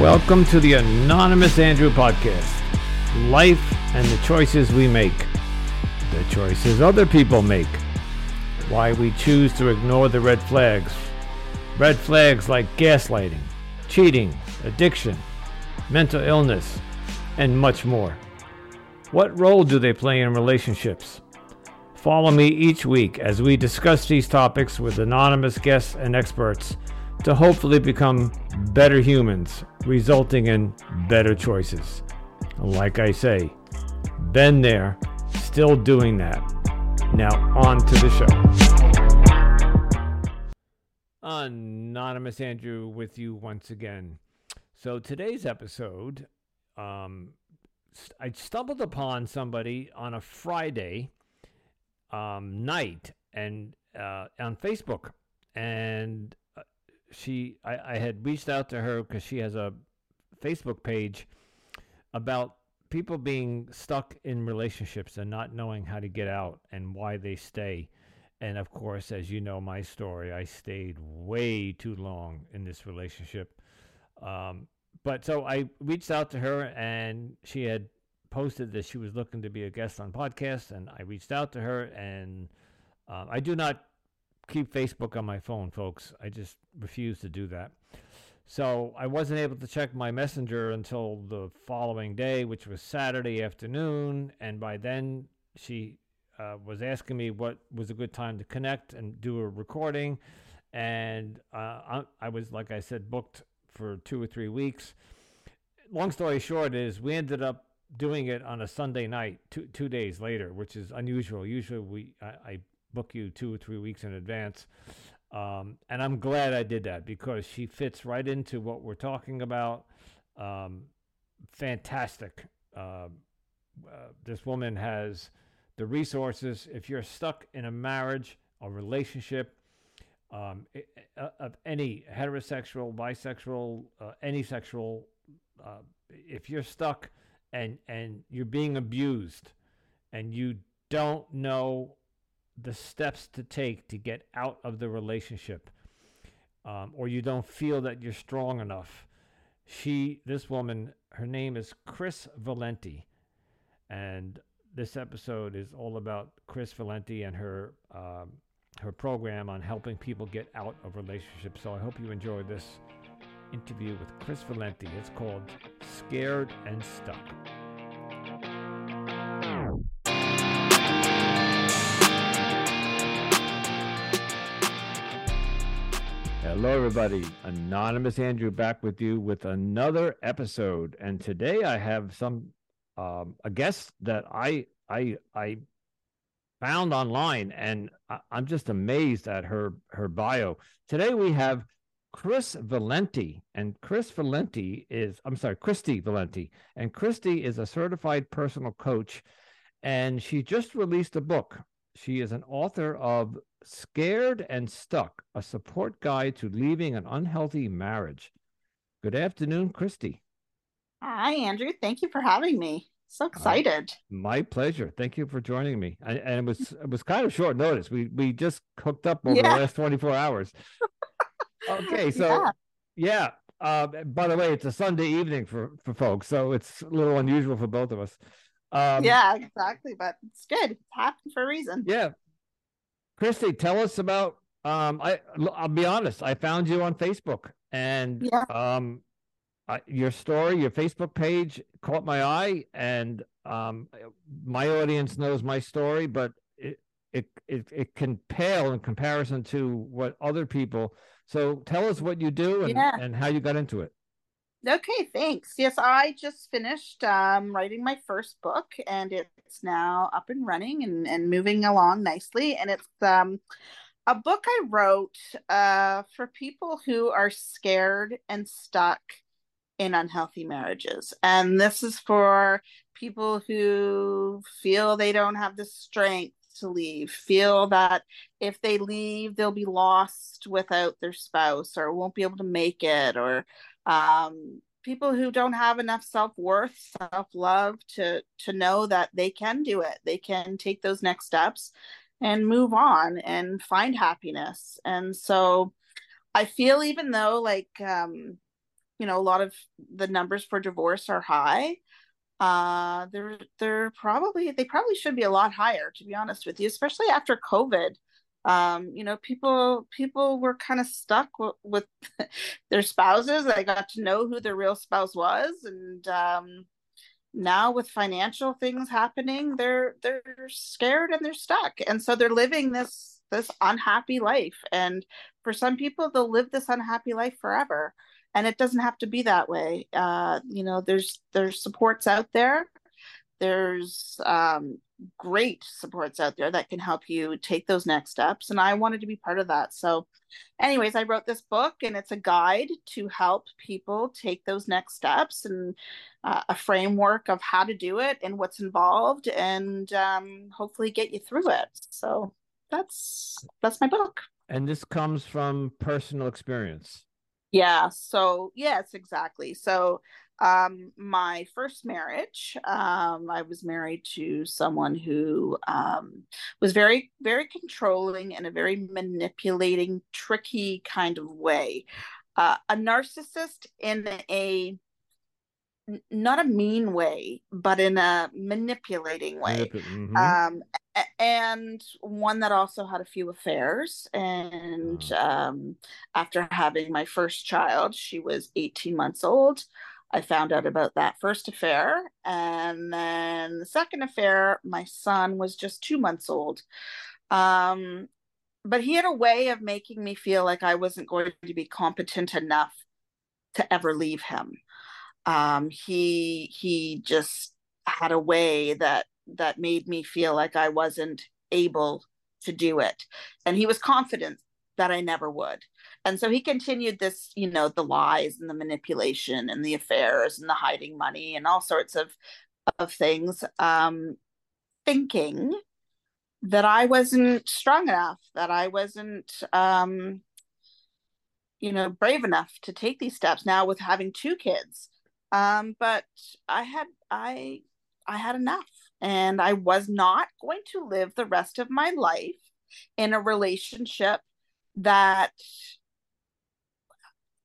Welcome to the Anonymous Andrew podcast. Life and the choices we make, the choices other people make, why we choose to ignore the red flags. Red flags like gaslighting, cheating, addiction, mental illness, and much more. What role do they play in relationships? Follow me each week as we discuss these topics with anonymous guests and experts to hopefully become better humans, resulting in better choices. Like I say, been there, still doing that. Now, on to the show. Anonymous Andrew with you once again. So, today's episode, um, I stumbled upon somebody on a Friday um, night and uh, on Facebook, and she I, I had reached out to her because she has a Facebook page about people being stuck in relationships and not knowing how to get out and why they stay. And of course, as you know my story, I stayed way too long in this relationship. Um, but so I reached out to her and she had posted that she was looking to be a guest on podcast, and I reached out to her. And uh, I do not keep Facebook on my phone, folks. I just refuse to do that. So I wasn't able to check my messenger until the following day, which was Saturday afternoon. And by then, she uh, was asking me what was a good time to connect and do a recording. And uh, I, I was, like I said, booked for two or three weeks. Long story short is we ended up doing it on a Sunday night, two two days later, which is unusual. Usually we I, I book you two or three weeks in advance, um, and I'm glad I did that because she fits right into what we're talking about. Um, fantastic. Uh, uh, this woman has the resources. If you're stuck in a marriage, a relationship, um, uh, of any heterosexual, bisexual, uh, any sexual, uh, if you're stuck and and you're being abused and you don't know the steps to take to get out of the relationship um, or you don't feel that you're strong enough she this woman her name is kris valenti and this episode is all about kris valenti and her um, her program on helping people get out of relationships so i hope you enjoy this interview with Kris Valenti. It's called Scared and Stuck. Hello, everybody. Anonymous Andrew back with you with another episode, and today I have some um, a guest that I I I found online, and I, I'm just amazed at her her bio. Today we have Kris Valenti. And Kris Valenti is, I'm sorry, Kristi Valenti. And Kristi is a certified personal coach. And she just released a book. She is an author of Scared and Stuck, a support guide to leaving an unhealthy marriage. Good afternoon, Kristi. Hi, Andrew. Thank you for having me. So excited. Uh, my pleasure. Thank you for joining me. And, and, it was it was kind of short notice. We we just hooked up over yeah. the last 24 hours. Okay, so yeah. yeah. Uh, by the way, it's a Sunday evening for for folks, so it's a little unusual for both of us. Um, yeah, exactly, but it's good. It's happened for a reason. Yeah, Kristi, tell us about. Um, I I'll be honest. I found you on Facebook, and yeah. um, I, your story, your Facebook page caught my eye, and um, my audience knows my story, but it it it, it can pale in comparison to what other people so tell us what you do and, yeah. and how you got into it. Okay, thanks. Yes, I just finished um, writing my first book, and it's now up and running and, and moving along nicely. And it's um, a book I wrote uh, for people who are scared and stuck in unhealthy marriages. And this is for people who feel they don't have the strength to leave, feel that if they leave, they'll be lost without their spouse or won't be able to make it, or um, people who don't have enough self-worth self-love to to know that they can do it. They can take those next steps and move on and find happiness. And so i feel even though like um you know a lot of the numbers for divorce are high uh they're they're probably they probably should be a lot higher to be honest with you especially after covid um you know people people were kind of stuck w- with their spouses. They got to know who their real spouse was and um now with financial things happening they're they're scared and they're stuck. And so they're living this this unhappy life. And for some people they'll live this unhappy life forever. And it doesn't have to be that way. Uh, you know there's there's supports out there there's um, great supports out there that can help you take those next steps and i wanted to be part of that. So anyways i wrote this book and it's a guide to help people take those next steps and uh, a framework of how to do it and what's involved and um, hopefully get you through it. So that's that's my book. And this comes from personal experience. Yeah so yes exactly. So um my first marriage um i was married to someone who um was very very controlling in a very manipulating tricky kind of way uh, a narcissist in a not a mean way but in a manipulating way mm-hmm. um and one that also had a few affairs and mm. um after having my first child she was 18 months old I found out about that first affair. And then the second affair, my son was just two months old. Um, but he had a way of making me feel like I wasn't going to be competent enough to ever leave him. Um, he he just had a way that that made me feel like I wasn't able to do it. And he was confident that I never would. And so he continued this, you know, the lies and the manipulation and the affairs and the hiding money and all sorts of of things, um, thinking that I wasn't strong enough, that I wasn't um, you know, brave enough to take these steps now with having two kids. Um, but I had I I had enough and I was not going to live the rest of my life in a relationship that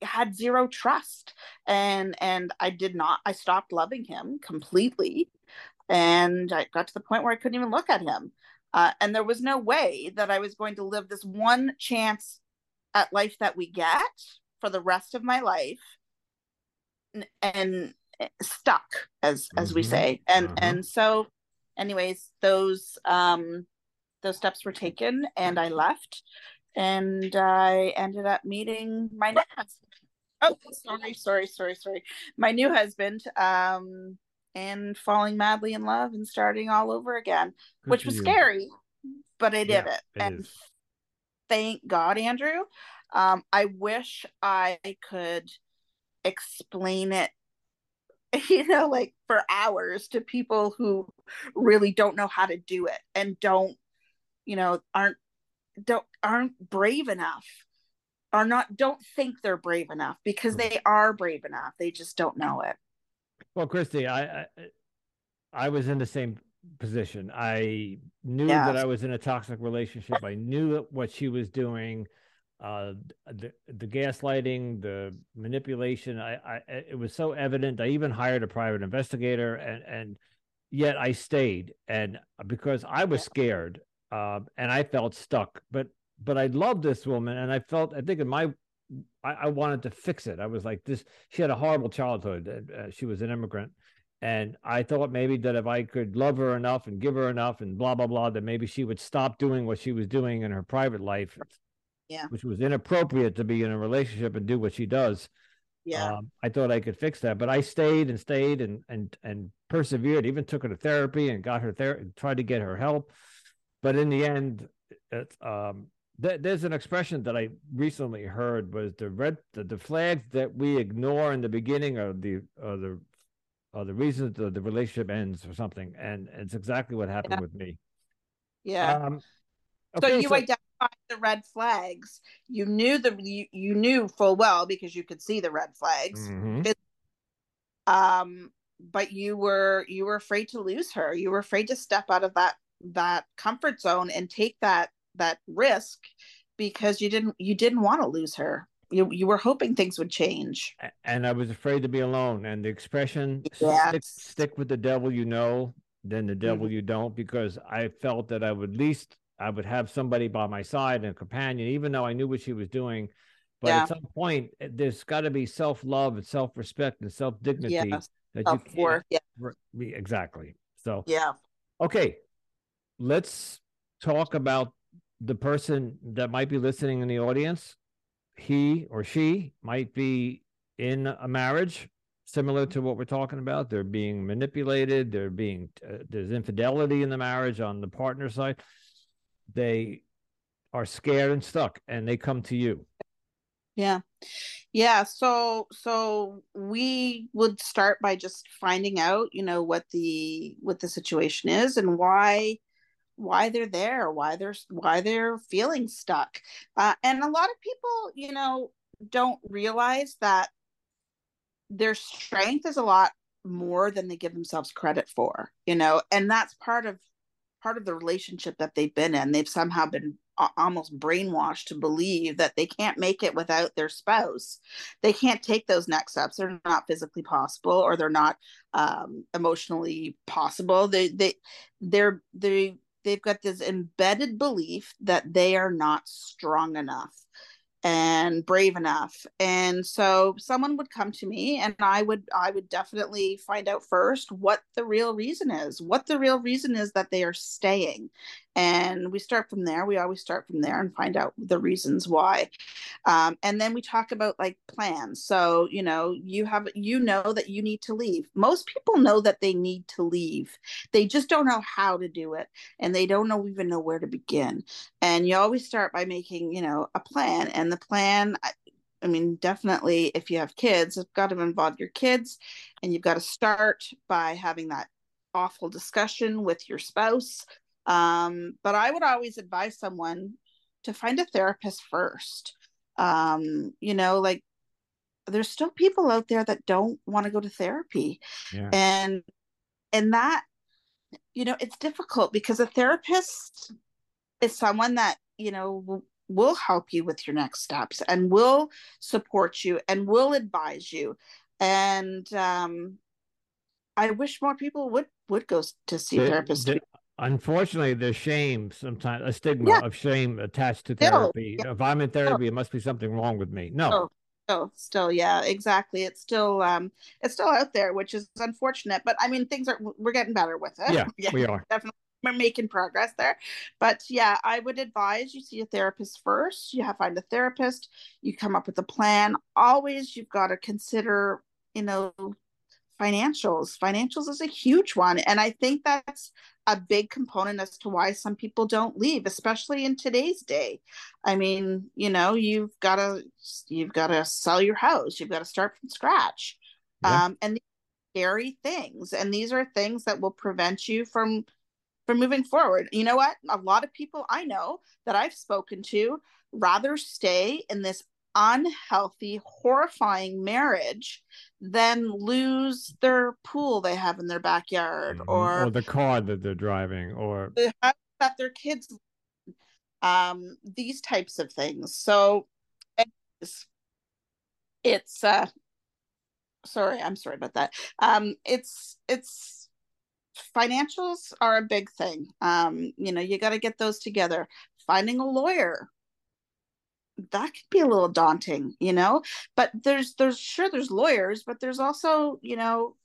had zero trust and and i did not i stopped loving him completely and i got to the point where i couldn't even look at him uh, and there was no way that i was going to live this one chance at life that we get for the rest of my life and, and eh, stuck as as mm-hmm. we say and mm-hmm. and so anyways those um those steps were taken and i left and I ended up meeting my husband. Oh, sorry, sorry, sorry, sorry. My new husband, um, and falling madly in love and starting all over again, Good which was you. scary, but I did yeah, it. it. And is. thank God, Andrew. Um, I wish I could explain it you know like for hours to people who really don't know how to do it and don't you know aren't don't aren't brave enough are not don't think they're brave enough because they are brave enough. They just don't know it. Well kristi i i, I was in the same position. I knew yeah. that i was in a toxic relationship. I knew what she was doing uh the the gaslighting the manipulation I, I it was so evident. I even hired a private investigator and and yet i stayed. And because i was scared uh, and I felt stuck. But but I loved this woman, and I felt I think in my I, I wanted to fix it. I was like this. She had a horrible childhood. Uh, she was an immigrant, and I thought maybe that if I could love her enough and give her enough and blah blah blah, that maybe she would stop doing what she was doing in her private life, yeah, which was inappropriate to be in a relationship and do what she does. Yeah, um, I thought I could fix that, but I stayed and stayed and and and persevered. Even took her to therapy and got her there, tried to get her help but in the end, it's um, th- there's an expression that I recently heard was the red the, the flags that we ignore in the beginning are the are the are the reasons the, the relationship ends or something, and it's exactly what happened yeah. with me. Yeah. Um, okay, so you so, identified the red flags. You knew the you, you knew full well because you could see the red flags. Mm-hmm. Um, but you were you were afraid to lose her. You were afraid to step out of that that comfort zone and take that that risk because you didn't you didn't want to lose her you you were hoping things would change. And I was afraid to be alone. And the expression yes. stick, stick with the devil you know, then the devil mm-hmm. you don't, because I felt that I would at least I would have somebody by my side and a companion, even though I knew what she was doing. But yeah. at some point, eh, there's got to be self love and self respect and self dignity yes. that you can't. Yeah. Exactly. So yeah. Okay, let's talk about the person that might be listening in the audience. He or she might be in a marriage similar to what we're talking about. They're being manipulated. They're being uh, there's infidelity in the marriage on the partner side. They are scared and stuck, and they come to you. Yeah. Yeah, so so we would start by just finding out, you know, what the what the situation is and why why they're there, why they're why they're feeling stuck. Uh, and a lot of people, you know, don't realize that their strength is a lot more than they give themselves credit for, you know, and that's part of part of the relationship that they've been in. They've somehow been almost brainwashed to believe that they can't make it without their spouse. They can't take those next steps. They're not physically possible, or they're not um, emotionally possible. They they they're they they've got this embedded belief that they are not strong enough and brave enough. And so someone would come to me and i would i would definitely find out first what the real reason is what the real reason is that they are staying and we start from there. We always start from there and find out the reasons why. Um, and then we talk about like plans. So you know you have you know that you need to leave. Most people know that they need to leave. They just don't know how to do it and they don't know even know where to begin. And you always start by making you know a plan and the plan I mean, definitely if you have kids, it's got to involve your kids, and you've got to start by having that awful discussion with your spouse um, but I would always advise someone to find a therapist first. Um, you know, like there's still people out there that don't want to go to therapy. Yeah. And and that, you know, it's difficult because a therapist is someone that, you know, will, will help you with your next steps and will support you and will advise you. And um I wish more people would would go to see therapists. Unfortunately, there's shame sometimes, a stigma yeah. of shame attached to therapy. Yeah. If I'm in therapy, it must be something wrong with me. No. Oh, oh, still, yeah, exactly. It's still, um, it's still out there, which is unfortunate. But I mean, things are, we're getting better with it. Yeah, yeah we are definitely. We're making progress there, but yeah, I would advise you see a therapist first. You have find a therapist. You come up with a plan. Always, you've got to consider, you know, financials. Financials is a huge one. And I think that's a big component as to why some people don't leave, especially in today's day. I mean, you know, you've got to you've got to sell your house. You've got to start from scratch. Yeah. Um, and scary things. And these are things that will prevent you from from moving forward. You know what? A lot of people I know that I've spoken to rather stay in this unhealthy, horrifying marriage than lose their pool they have in their backyard mm-hmm. or, or the car that they're driving or the that their kids um these types of things. So it's, it's uh sorry i'm sorry about that. Um it's it's financials are a big thing. Um you know you got to get those together. Finding a lawyer that could be a little daunting you know? But there's there's sure there's lawyers but there's also you know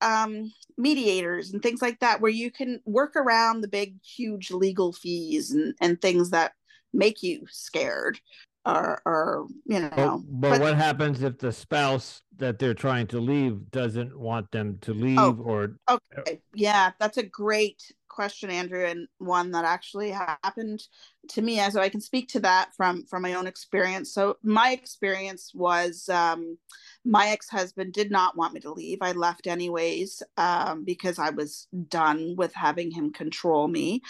um mediators and things like that where you can work around the big huge legal fees and and things that make you scared or or you know but, but, but, what happens if the spouse that they're trying to leave doesn't want them to leave oh, or okay. Yeah that's a great question andrew and one that actually happened to me so i can speak to that from from my own experience. So my experience was um my ex-husband did not want me to leave. I left anyways um because i was done with having him control me.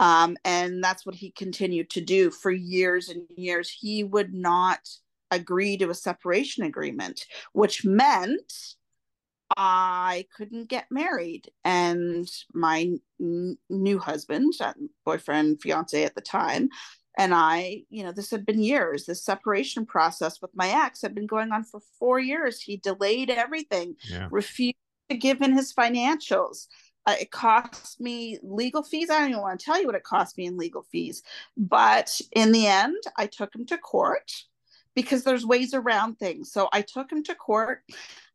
Um and that's what he continued to do for years and years. He would not agree to a separation agreement which meant I couldn't get married. And my n- new husband, uh, boyfriend, fiance at the time, and I, you know, this had been years. This separation process with my ex had been going on for four years. He delayed everything, Yeah. refused to give in his financials. Uh, it cost me legal fees. I don't even want to tell you what it cost me in legal fees. But in the end, I took him to court because there's ways around things. So I took him to court.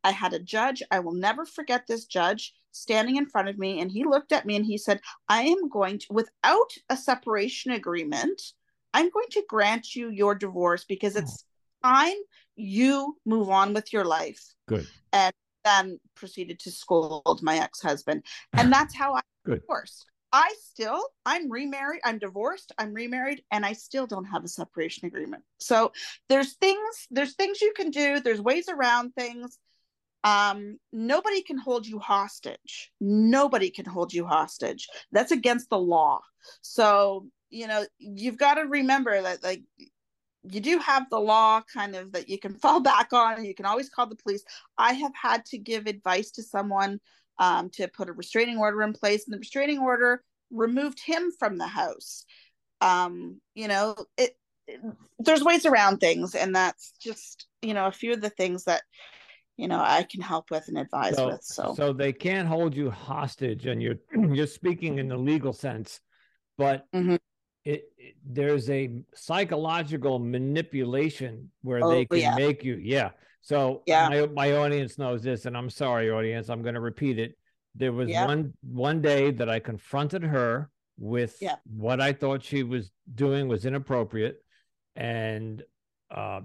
I had a judge. I will never forget this judge standing in front of me and he looked at me and he said, I am going to, without a separation agreement, I'm going to grant you your divorce because it's time you move on with your life. Good. And then proceeded to scold my ex husband. And that's how I Good. divorced. I still, I'm remarried, I'm divorced, I'm remarried, and I still don't have a separation agreement. So there's things, there's things you can do, there's ways around things. Um, nobody can hold you hostage. Nobody can hold you hostage. That's against the law. So, you know, you've got to remember that like you do have the law kind of that you can fall back on and you can always call the police. I have had to give advice to someone um, to put a restraining order in place, and the restraining order removed him from the house. Um, you know, it, it there's ways around things, and that's just you know a few of the things that you know I can help with and advise So, with. So, so they can't hold you hostage, and you're you're speaking in the legal sense, but Mhm. it, it- there's a psychological manipulation where Oh, they can yeah. make you, yeah. So Yeah. my my audience knows this, and I'm sorry, audience, I'm going to repeat it. There was Yeah. one one day that I confronted her with Yeah. what I thought she was doing was inappropriate, and uh,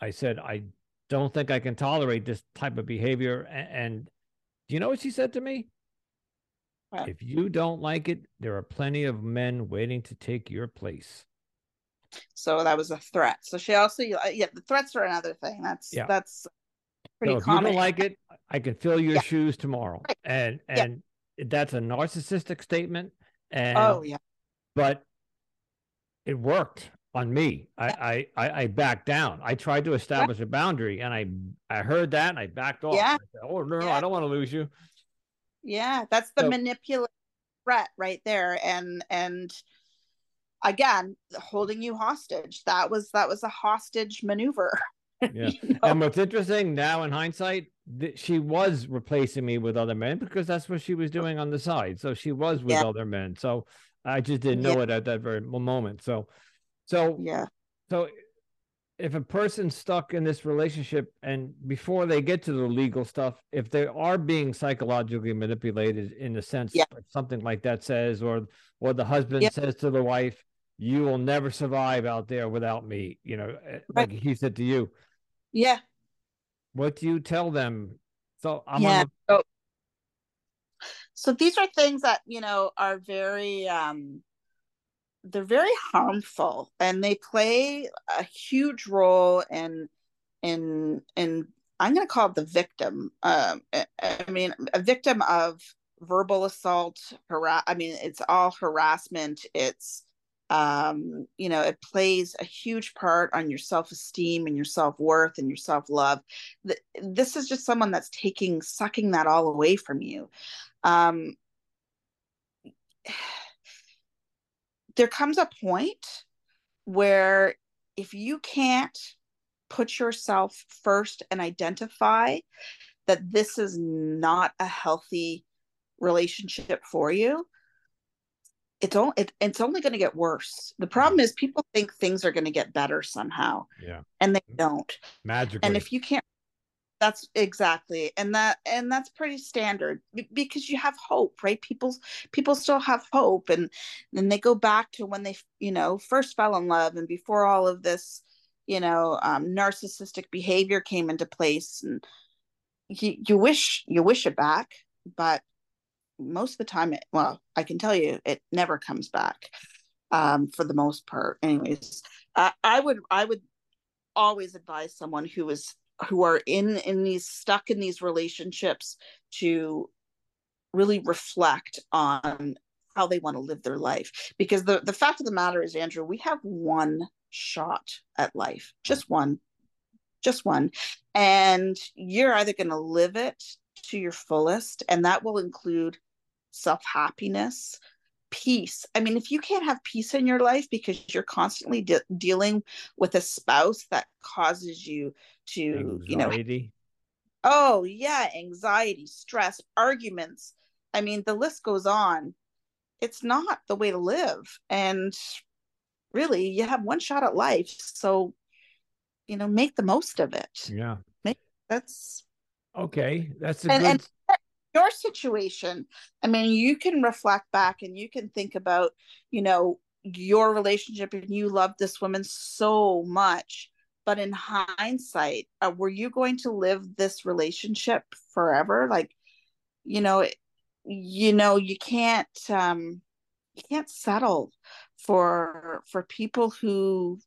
I said I don't think I can tolerate this type of behavior. a- And, do you know what she said to me? If you don't like it, there are plenty of men waiting to take your place. So that was a threat. So she also, uh, yeah, the threats are another thing. That's Yeah. that's pretty so if common. you don't like it, I can fill your Yeah. shoes tomorrow. Right. And Yeah. and that's a narcissistic statement. And oh yeah, but it worked on me. I, I I I backed down. I tried to establish a boundary, and I I heard that, and I backed off. Yeah. I said, oh no, Yeah. I don't want to lose you. yeah. That's the So- manipulative threat right there, and and again, holding you hostage. That was that was a hostage maneuver. Yeah. You know? And what's interesting now in hindsight, th- she was replacing me with other men because that's what she was doing on the side. So she was with Yeah. other men. So I just didn't Yeah. know it at that very moment. So, so, yeah, so if a person's stuck in this relationship and before they get to the legal stuff, if they are being psychologically manipulated in the sense Yeah. something like that says, or or the husband Yeah. says to the wife, "You will never survive out there without me," you know, eh, like he said to you yeah. what do you tell them? So I'm yeah. on So, so these are things that you know are very um they're very harmful and they play a huge role in in in i'm going to call it the victim um I, mean a victim of verbal assault harass i mean it's all harassment it's um you know it plays a huge part on your self-esteem and your self-worth and your self-love. Th- this is just someone that's taking sucking that all away from you. Um there comes a point where if you can't put yourself first and identify that this is not a healthy relationship for you it's only it, it's only going to get worse. The problem is people think things are going to get better somehow yeah. and they don't. Magically. and if you can't that's exactly and that and that's pretty standard because you have hope right? People people still have hope and then they go back to when they you know first fell in love and before all of this you know um, narcissistic behavior came into place and you, you wish you wish it back but most of the time it well i can tell you it never comes back um, for the most part. Anyways uh, i would i would always advise someone who is who are in in these stuck in these relationships to really reflect on how they want to live their life. Because the the fact of the matter is andrew we have one shot at life just one just one. And you're either going to live it to your fullest and that will include self happiness peace. I mean if you can't have peace in your life because you're constantly de- dealing with a spouse that causes you to anxiety. you know oh yeah anxiety stress arguments. I mean the list goes on. It's not the way to live and really you have one shot at life so you know make the most of it. Yeah. Make, that's okay that's a and, good and your situation i mean you can reflect back and you can think about you know your relationship and you love this woman so much but in hindsight uh, were you going to live this relationship forever like you know you know you can't um you can't settle for for people who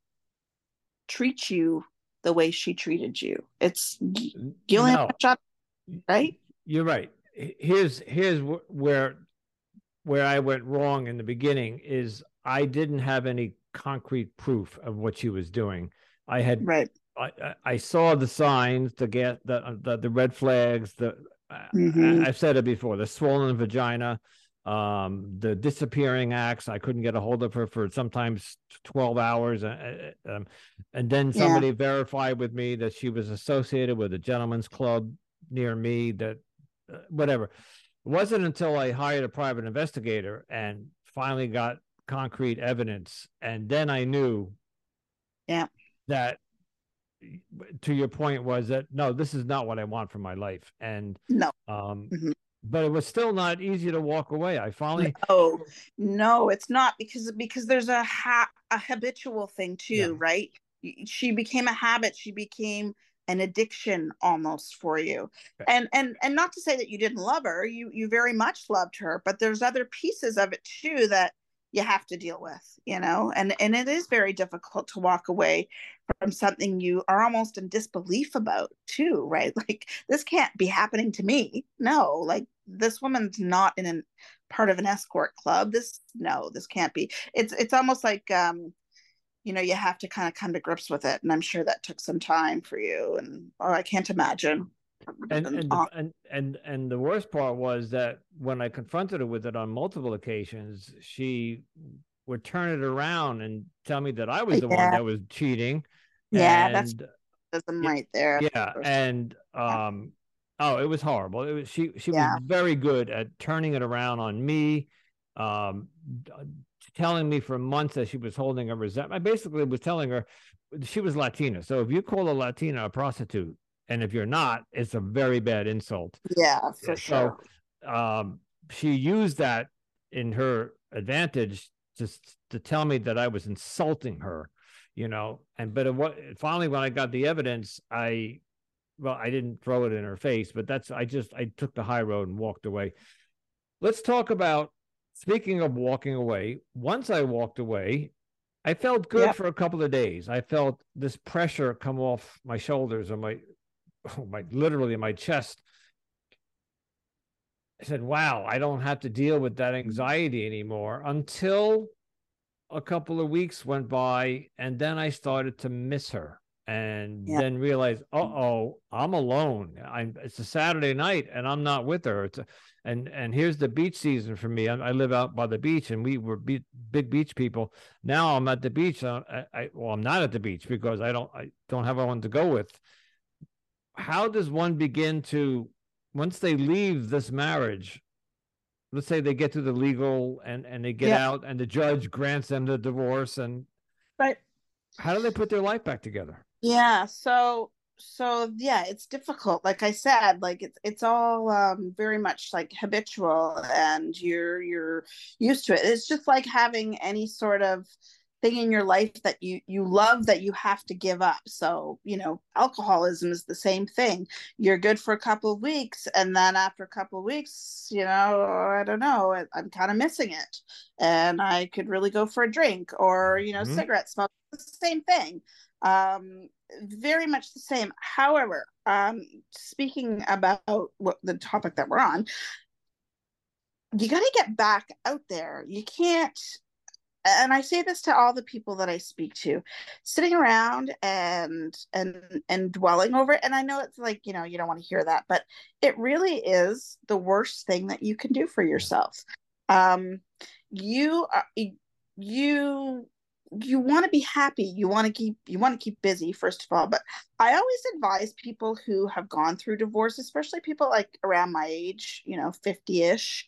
treat you the way she treated you it's you only no. have a shot right you're right here's here's where where I went wrong in the beginning is I didn't have any concrete proof of what she was doing. I had right. I, I saw the signs, the get the the, the red flags, the mm-hmm. I, have said it before, the swollen vagina, um, the disappearing acts. I couldn't get a hold of her for sometimes twelve hours, uh, uh um, and then somebody yeah. verified with me that she was associated with a gentleman's club near me that uh, whatever. It wasn't until I hired a private investigator and finally got concrete evidence, and then I knew, yeah, that to your point was that no, this is not what I want for my life, and no, um, mm-hmm. but it was still not easy to walk away. I finally, no, no, it's not because because there's a ha- a habitual thing too, yeah. right? She became a habit. She became an addiction almost for you okay. and and and not to say that you didn't love her you you very much loved her but there's other pieces of it too that you have to deal with you know? And and it is very difficult to walk away from something you are almost in disbelief about too right? Like this can't be happening to me. No like this woman's not in a part of an escort club. This no this can't be. It's it's almost like um you know you have to kind of come to grips with it and i'm sure that took some time for you and oh, i can't imagine and and, the, and and and the worst part was that when i confronted her with it on multiple occasions she would turn it around and tell me that i was the yeah. one that was cheating yeah and, that's right there yeah and um oh it was horrible it was she she yeah. was very good at turning it around on me um telling me for months that she was holding a resentment. I basically was telling her she was Latina. So if you call a Latina a prostitute, and if you're not, it's a very bad insult. Yeah, for sure. So um, she used that in her advantage just to tell me that I was insulting her, you know. And but what finally when I got the evidence, I well, I didn't throw it in her face, but that's I just I took the high road and walked away. Let's talk about speaking of walking away, once I walked away, I felt good for a couple of days. I felt this pressure come off my shoulders or my, my literally my chest. I said, "Wow, I don't have to deal with that anxiety anymore." Until a couple of weeks went by, and then I started to miss her, and yep. then realized, "Uh oh, I'm alone. I'm. It's a Saturday night, and I'm not with her. It's a, and and here's the beach season for me. I, I live out by the beach, and we were be- big beach people. Now I'm at the beach. I, I, well, I'm not at the beach because I don't I don't have anyone to go with. How does one begin to once they leave this marriage? Let's say they get to the legal and and they get yeah. out, and the judge grants them the divorce, and but How do they put their life back together? Yeah. So so yeah it's difficult like i said like it's it's all um very much like habitual and you're you're used to it it's just like having any sort of thing in your life that you you love that you have to give up so you know alcoholism is the same thing you're good for a couple of weeks and then after a couple of weeks you know i don't know i'm kind of missing it and i could really go for a drink or you know mm-hmm. cigarette smoke the same thing um very much the same. However, um, speaking about what the topic that we're on, you got to get back out there. You can't, and I say this to all the people that I speak to, sitting around and and and dwelling over it. And I know it's like you know you don't want to hear that, but it really is the worst thing that you can do for yourself. Um, you are you you want to be happy you want to keep you want to keep busy first of all but i always advise people who have gone through divorce especially people like around my age you know 50ish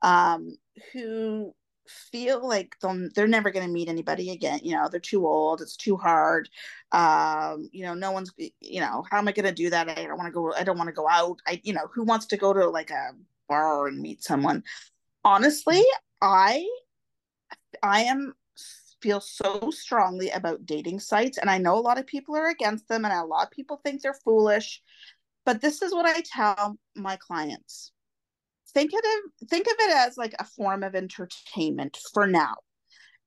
um who feel like they're never going to meet anybody again you know they're too old it's too hard um you know no one's you know how am i going to do that? I don't want to go i don't want to go out. I you know who wants to go to like a bar and meet someone? Honestly i i am feel so strongly about dating sites and i know a lot of people are against them and a lot of people think they're foolish but this is what i tell my clients think of it think of it as like a form of entertainment for now.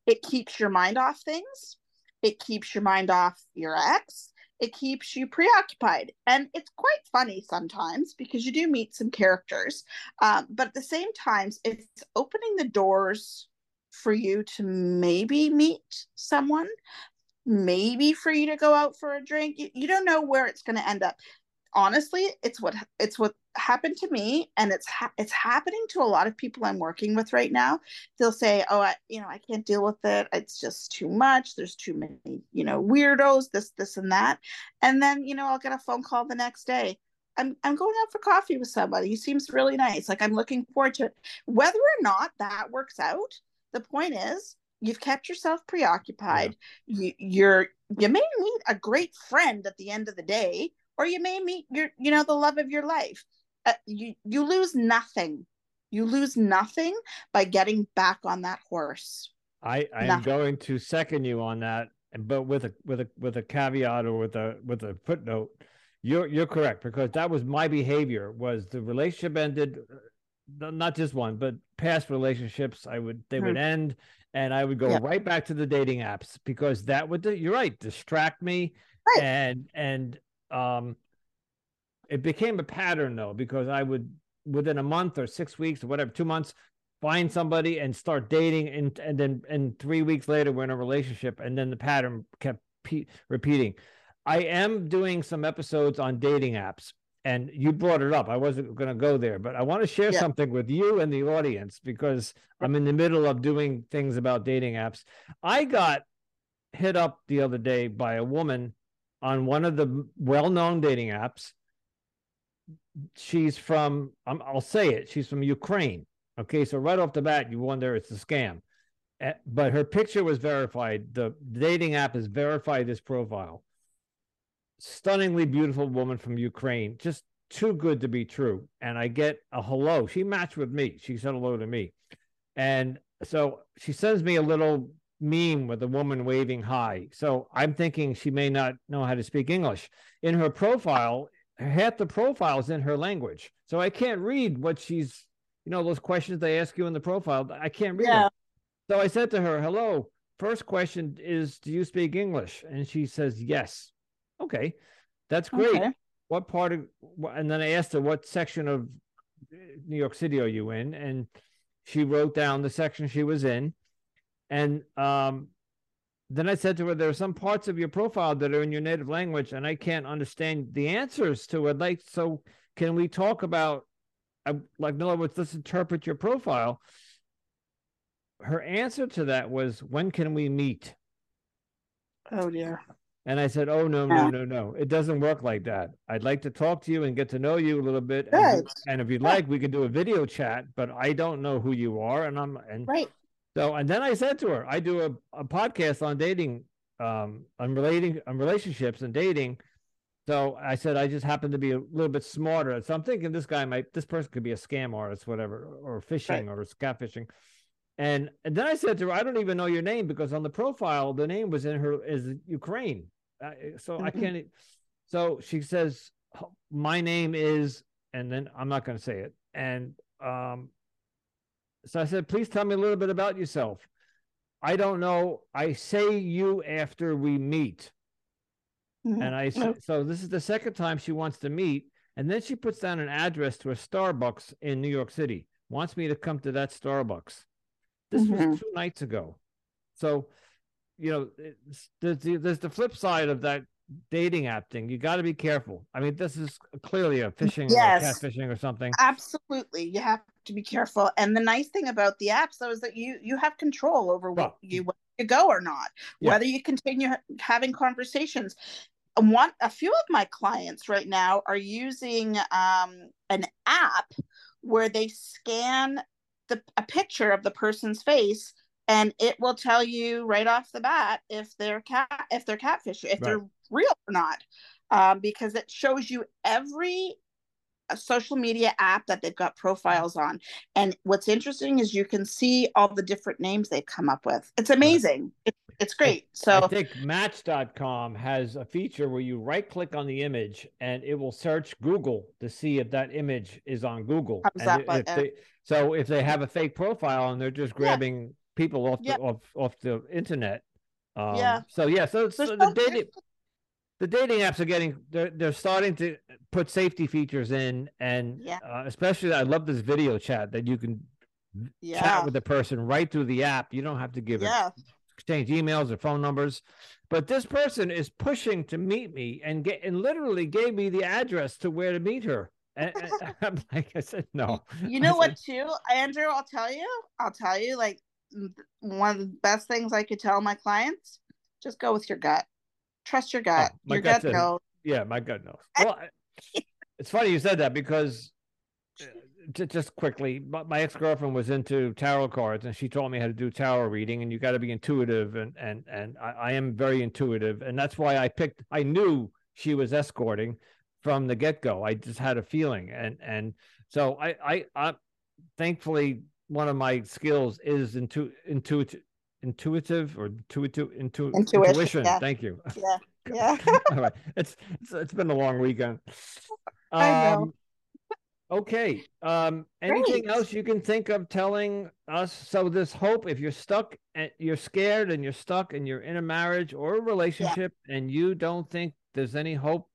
It keeps your mind off things. It keeps your mind off your ex. It keeps you preoccupied. And it's quite funny sometimes because you do meet some characters um, but at the same time it's opening the doors for you to maybe meet someone maybe for you to go out for a drink. You, you don't know where it's going to end up. Honestly it's what it's what happened to me and it's ha- it's happening to a lot of people i'm working with right now. They'll say oh I, you know i can't deal with it. It's just too much. There's too many you know weirdos this this and that. And then you know i'll get a phone call the next day. I'm i'm going out for coffee with somebody. He seems really nice. Like i'm looking forward to it. Whether or not that works out the point is you've kept yourself preoccupied. Yeah. you, you're you may meet a great friend at the end of the day or you may meet your you know the love of your life uh, you you lose nothing you lose nothing by getting back on that horse i i am going to second you on that but with a with a with a caveat or with a with a footnote you're you're correct because that was my behavior was the relationship ended uh, not just one but past relationships i would they hmm. would end and i would go yeah. right back to the dating apps because that would you're right distract me right. and and um, it became a pattern though because I would within a month or six weeks or whatever, two months, find somebody and start dating, and and then and three weeks later we're in a relationship, and then the pattern kept pe- repeating. I am doing some episodes on dating apps, and you brought it up. I wasn't going to go there, but I want to share yeah. something with you and the audience because I'm in the middle of doing things about dating apps. I got hit up the other day by a woman on one of the well-known dating apps. She's from I'll say it. She's from Ukraine. Okay, so right off the bat, you wonder it's a scam. Eh, but her picture was verified. The dating app has verified this profile. Stunningly beautiful woman from Ukraine, just too good to be true. And I get a hello. She matched with me. She said hello to me. And so she sends me a little meme with a woman waving hi. So I'm thinking she may not know how to speak English. In her profile, half the profiles in her language. So I can't read what she's, you know, those questions they ask you in the profile. I can't read yeah. them. So I said to her, hello, first question is, do you speak English? And she says, yes. Okay, that's great. Okay. What part of, and then I asked her, what section of New York City are you in? And she wrote down the section she was in. And um, then I said to her, there are some parts of your profile that are in your native language, and I can't understand the answers to it. Like, so can we talk about, uh, like, in other words, let's interpret your profile. Her answer to that was, when can we meet? Oh, dear. And I said, "Oh no, no, no, no! It doesn't work like that. I'd like to talk to you and get to know you a little bit. And, and if you'd like, we can do a video chat. But I don't know who you are, and I'm and right. So, and then I said to her, I do a, a podcast on dating, um, on relating, on relationships and dating. So I said, I just happen to be a little bit smarter. So I'm thinking this guy might, this person could be a scam artist, whatever, or phishing right. or catfishing. And, and then I said to her, I don't even know your name because on the profile, the name was in her is Ukraine. Uh, so mm-hmm. I can't. So she says, my name is, and then I'm not going to say it. And um, so I said, please tell me a little bit about yourself. I don't know. I say you after we meet. Mm-hmm. And I said, so this is the second time she wants to meet. And then she puts down an address to a Starbucks in New York City, wants me to come to that Starbucks. This mm-hmm. was two nights ago. So, you know, there's the, there's the flip side of that dating app thing. You got to be careful. I mean, this is clearly a phishing yes. or catfishing or something. Absolutely. You have to be careful. And the nice thing about the apps though is that you you have control over Well, what you whether you go or not, Yeah. whether you continue having conversations. One a few of my clients right now are using um, an app where they scan the a picture of the person's face and it will tell you right off the bat if they're cat if they're catfish if they're real or not um, because it shows you every uh, social media app that they've got profiles on. And what's interesting is you can see all the different names they've come up with. It's amazing. It, it's great. So I think Match.com has a feature where you right click on the image and it will search Google to see if that image is on Google. Comes And up if like they, so if they have a fake profile and they're just grabbing people off the off, off the internet. Um, Yeah. So yeah, so, so the data the dating apps are getting they're they're starting to put safety features in and Yeah. uh, especially I love this video chat that you can yeah chat with the person right through the app. You don't have to give it yeah exchange emails or phone numbers. But this person is pushing to meet me and get and literally gave me the address to where to meet her. And, and I'm like, I said no. You know said, what, too, Andrew? I'll tell you. I'll tell you. Like one of the best things I could tell my clients: just go with your gut. Trust your gut. Oh, my your gut gut knows. Yeah, my gut knows. Well, it's funny you said that because uh, just quickly, my, my ex girlfriend was into tarot cards, and she taught me how to do tarot reading. And you got to be intuitive, and and and I, I am very intuitive, and that's why I picked. I knew she was escorting from the get go. I just had a feeling, and and so I I, I thankfully one of my skills is intu intuitive intuitive or intuitive intu- Intuition, intuition. yeah. Thank you. Yeah. Yeah. All right. It's, it's it's been a long weekend. I know. Um, okay. Um anything Great. else you can think of telling us so this hope if you're stuck and you're scared and you're stuck and you're in a marriage or a relationship and you don't think there's any hope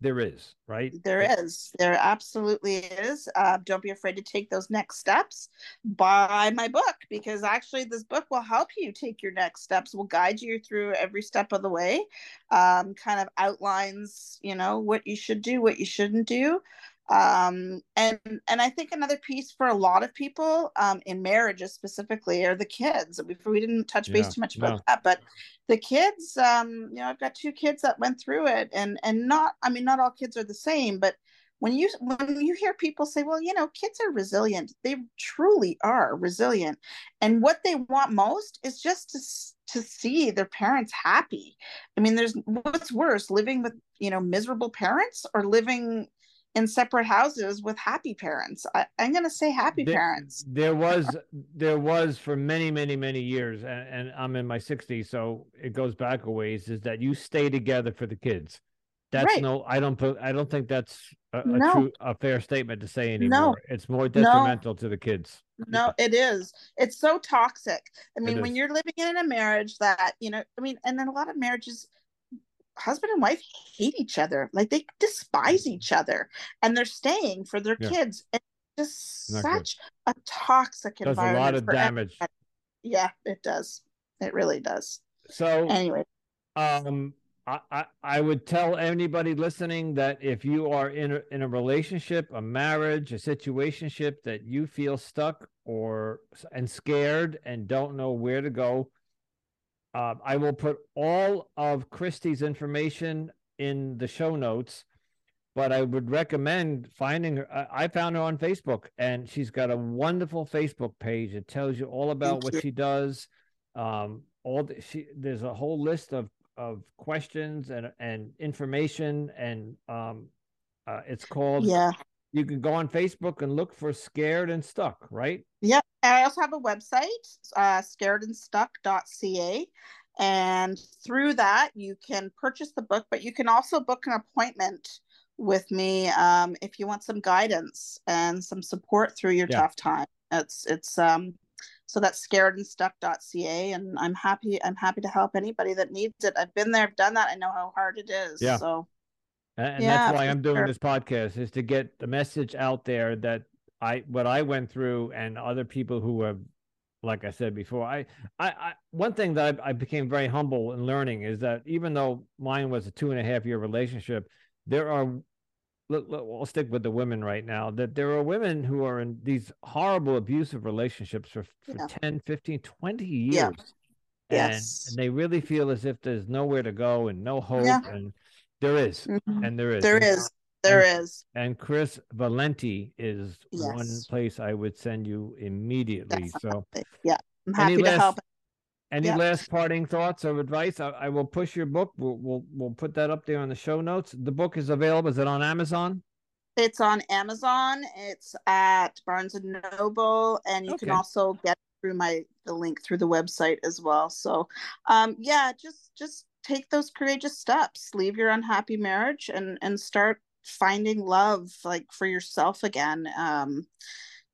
there is, right? There is. There absolutely is. Uh, don't be afraid to take those next steps. Buy my book because actually, this book will help you take your next steps. Will guide you through every step of the way. Um, kind of outlines, you know, what you should do, what you shouldn't do. Um, and and I think another piece for a lot of people um, in marriages specifically are the kids. We, we didn't touch base Yeah, too much about no. that, but the kids um you know i've got two kids that went through it and and not i mean not all kids are the same but when you when you hear people say well you know kids are resilient they truly are resilient and what they want most is just to to see their parents happy i mean there's what's worse living with you know miserable parents or living in separate houses with happy parents I, i'm going to say happy There- parents There was there was for many many many years, and, and I'm in my 60s, so it goes back a ways. Is that you stay together for the kids? That's Right. no, I don't I don't think that's a, a No. true a fair statement to say anymore. It's more detrimental to the kids. No, it is. It's so toxic. I mean, when you're living in a marriage that, you know, I mean, and then a lot of marriages, husband and wife hate each other. Like they despise each other and they're staying for their Yeah. kids. It's just Not good. such a toxic Does a environment. lot of damage. Yeah, it does. It really does. So Anyway, um I, I I would tell anybody listening that if you are in a, in a relationship, a marriage, a situationship that you feel stuck or and scared and don't know where to go, uh, I will put all of Kristi's information in the show notes. But I would recommend finding her. I, I found her on Facebook, and she's got a wonderful Facebook page. It tells you all about Thank what you. she does. Um, all the, she there's a whole list of of questions and and information, and um, uh, it's called. yeah. You can go on Facebook and look for "Scared and Stuck." Right? Yeah. And I also have a website, uh, scaredandstuck.ca. And through that, you can purchase the book, but you can also book an appointment with me um, if you want some guidance and some support through your Yeah. tough time. It's, it's, um, so that's scaredandstuck.ca. And I'm happy, I'm happy to help anybody that needs it. I've been there, I've done that. I know how hard it is. Yeah. So, And, Yeah, that's why I'm doing sure. this podcast is to get the message out there that I what I went through and other people who have, like I said before, I I, I one thing that I, I became very humble in learning is that even though mine was a two and a half year relationship, there are let, let, I'll stick with the women right now that there are women who are in these horrible abusive relationships for, for Yeah. 10 15 20 years Yeah. and, Yes. and they really feel as if there's nowhere to go and no hope Yeah. and there is Mhm. and there is There and, is. There is. and kris valenti is one place i would send you immediately so Yeah. I'm Any happy to last- help. any Yeah. last parting thoughts or advice I, I will push your book we'll, we'll we'll put that up there on the show notes the book is available is it on amazon It's on Amazon. It's at Barnes and Noble, and you can also get through my the link through the website as well. So, um, yeah, just just take those courageous steps. Leave your unhappy marriage and and start finding love like for yourself again. Um,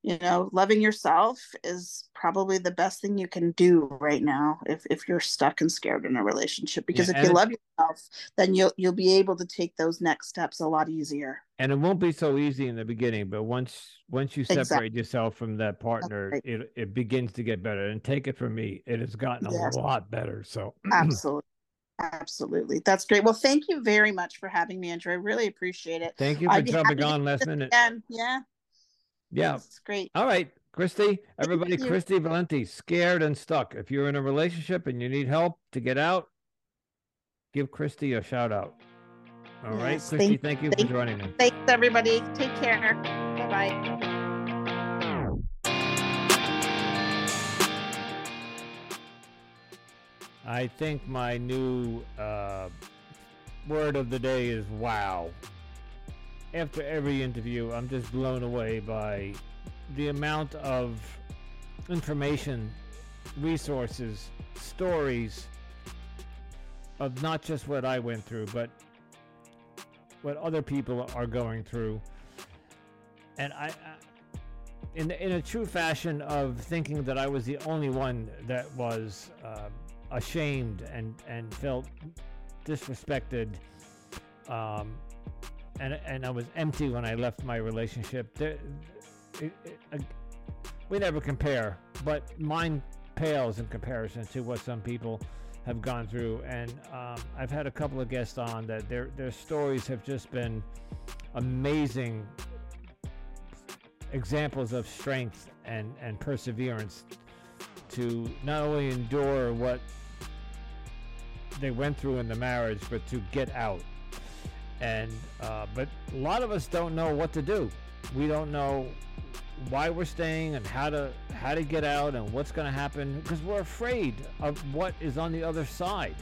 you know, loving yourself is probably the best thing you can do right now if if you're stuck and scared in a relationship. Because and if you love yourself, then you'll you'll be able to take those next steps a lot easier. and it won't be so easy in the beginning but once once you Exactly. separate yourself from that partner right. it, it begins to get better and take it from me it has gotten a Yes. lot better so Absolutely. Absolutely. That's great. Well, thank you very much for having me, Andrew. I really appreciate it. thank you for jumping on last minute Again. Yeah. yeah It's great. all right kristi everybody kristi valenti scared and stuck if you're in a relationship and you need help to get out give kristi a shout out all right Yes, kristi thank- thank you for thank- joining me Thanks, everybody. Take care. Bye bye. I think my new uh, word of the day is wow. After every interview, I'm just blown away by the amount of information, resources, stories of not just what I went through, but what other people are going through. And I, I in in a true fashion of thinking that I was the only one that was uh, ashamed and and felt disrespected, um, and and I was empty when I left my relationship. There, it, it, uh, we never compare, but mine pales in comparison to what some people have gone through. And um, I've had a couple of guests on that their their stories have just been amazing examples of strength and, and perseverance to not only endure what they went through in the marriage, but to get out. And uh, but a lot of us don't know what to do. We don't know why we're staying and how to how to get out and what's going to happen because we're afraid of what is on the other side.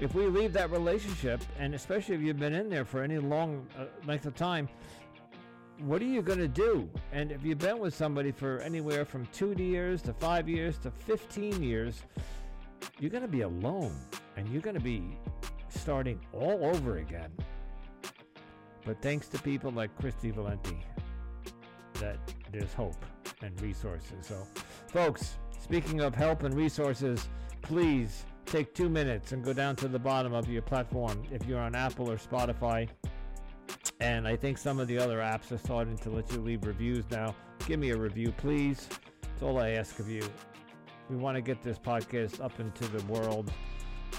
If we leave that relationship, and especially if you've been in there for any long uh, length of time, what are you going to do? And if you've been with somebody for anywhere from two years to five years to 15 years, you're going to be alone and you're going to be starting all over again. But thanks to people like Kristi Valenti, that there's hope and resources. So, folks, speaking of help and resources, please take two minutes and go down to the bottom of your platform if you're on Apple or Spotify. And I think some of the other apps are starting to let you leave reviews now. Give me a review, please. It's all I ask of you. We want to get this podcast up into the world.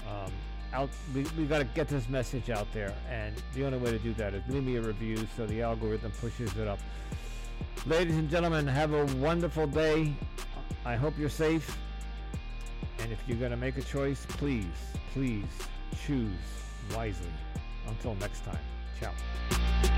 Um, out, we, we got to get this message out there, and the only way to do that is leave me a review so the algorithm pushes it up. Ladies and gentlemen, have a wonderful day. I hope you're safe. And if you're going to make a choice, please, please choose wisely. Until next time, ciao.